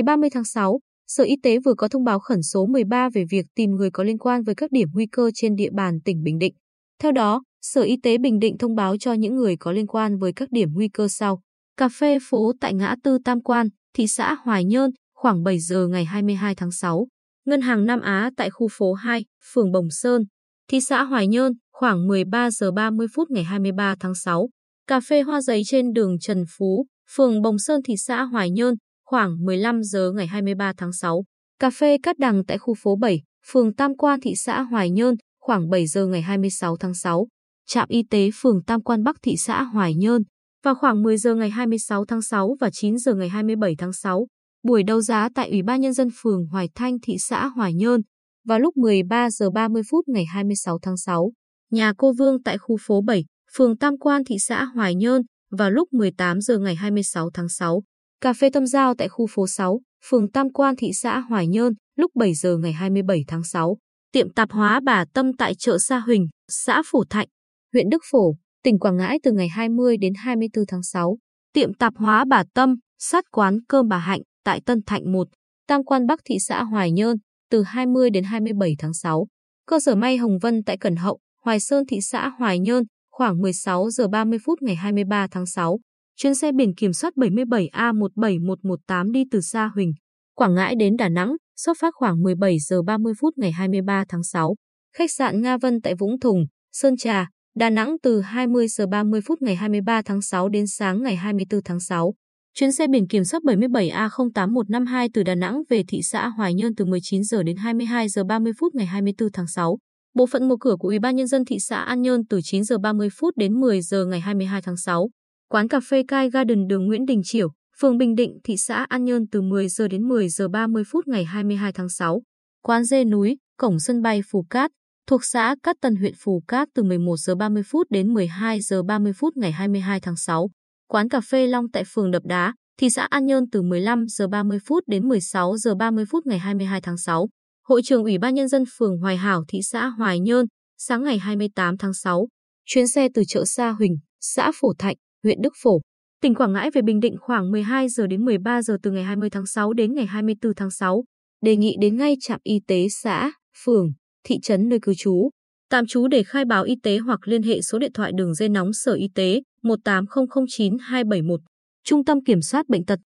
Ngày 30 tháng 6, Sở Y tế vừa có thông báo khẩn số 13 về việc tìm người có liên quan với các điểm nguy cơ trên địa bàn tỉnh Bình Định. Theo đó, Sở Y tế Bình Định thông báo cho những người có liên quan với các điểm nguy cơ sau. Cà phê phố tại ngã tư Tam Quan, thị xã Hoài Nhơn, khoảng 7 giờ ngày 22 tháng 6. Ngân hàng Nam Á tại khu phố 2, phường Bồng Sơn, thị xã Hoài Nhơn, khoảng 13 giờ 30 phút ngày 23 tháng 6. Cà phê hoa giấy trên đường Trần Phú, phường Bồng Sơn, thị xã Hoài Nhơn, khoảng 15 giờ ngày 23 tháng 6. Cà phê Cát Đằng tại khu phố 7, phường Tam Quan, thị xã Hoài Nhơn, khoảng 7 giờ ngày 26 tháng 6. Trạm y tế phường Tam Quan Bắc thị xã Hoài Nhơn, vào khoảng 10 giờ ngày 26 tháng 6 và 9 giờ ngày 27 tháng 6. Buổi đấu giá tại Ủy ban Nhân dân phường Hoài Thanh thị xã Hoài Nhơn, vào lúc 13 giờ 30 phút ngày 26 tháng 6. Nhà cô Vương tại khu phố 7, phường Tam Quan thị xã Hoài Nhơn, vào lúc 18 giờ ngày 26 tháng 6. Cà phê Tâm Giao tại khu phố 6, phường Tam Quan thị xã Hoài Nhơn, lúc 7 giờ ngày 27 tháng 6. Tiệm tạp hóa Bà Tâm tại chợ Sa Huỳnh, xã Phổ Thạnh, huyện Đức Phổ, tỉnh Quảng Ngãi từ ngày 20 đến 24 tháng 6. Tiệm tạp hóa Bà Tâm, sát quán cơm bà Hạnh tại Tân Thạnh 1, Tam Quan Bắc thị xã Hoài Nhơn, từ 20 đến 27 tháng 6. Cơ sở may Hồng Vân tại Cần Hậu, Hoài Sơn thị xã Hoài Nhơn, khoảng 16 giờ 30 phút ngày 23 tháng 6. Chuyến xe biển kiểm soát 77A17118 đi từ Sa Huỳnh, Quảng Ngãi đến Đà Nẵng, xuất phát khoảng 17 giờ 30 phút ngày 23 tháng 6. Khách sạn Nga Vân tại Vũng Thùng, Sơn Trà, Đà Nẵng từ 20 giờ 30 phút ngày 23 tháng 6 đến sáng ngày 24 tháng 6. Chuyến xe biển kiểm soát 77A08152 từ Đà Nẵng về thị xã Hoài Nhơn từ 19 giờ đến 22 giờ 30 phút ngày 24 tháng 6. Bộ phận một cửa của Ủy ban nhân dân thị xã An Nhơn từ 9 giờ 30 phút đến 10 giờ ngày 22 tháng 6. Quán cà phê Kai Garden đường Nguyễn Đình Chiểu, phường Bình Định, thị xã An Nhơn từ 10 giờ đến 10 giờ 30 phút ngày 22 tháng 6. Quán Dê Núi, cổng sân bay Phù Cát, thuộc xã Cát Tân huyện Phù Cát từ 11 giờ 30 phút đến 12 giờ 30 phút ngày 22 tháng 6. Quán cà phê Long tại phường Đập Đá, thị xã An Nhơn từ 15 giờ 30 phút đến 16 giờ 30 phút ngày 22 tháng 6. Hội trường Ủy ban nhân dân phường Hoài Hảo, thị xã Hoài Nhơn, sáng ngày 28 tháng 6. Chuyến xe từ chợ Sa Huỳnh, xã Phổ Thạnh, huyện Đức Phổ, tỉnh Quảng Ngãi về Bình Định khoảng 12 giờ đến 13 giờ từ ngày 20 tháng 6 đến ngày 24 tháng 6. Đề nghị đến ngay trạm y tế xã, phường, thị trấn nơi cư trú, tạm trú để khai báo y tế hoặc liên hệ số điện thoại đường dây nóng Sở Y tế 18009271, Trung tâm Kiểm soát Bệnh tật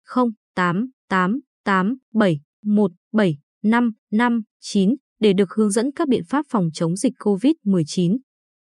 0888717559 để được hướng dẫn các biện pháp phòng chống dịch COVID-19.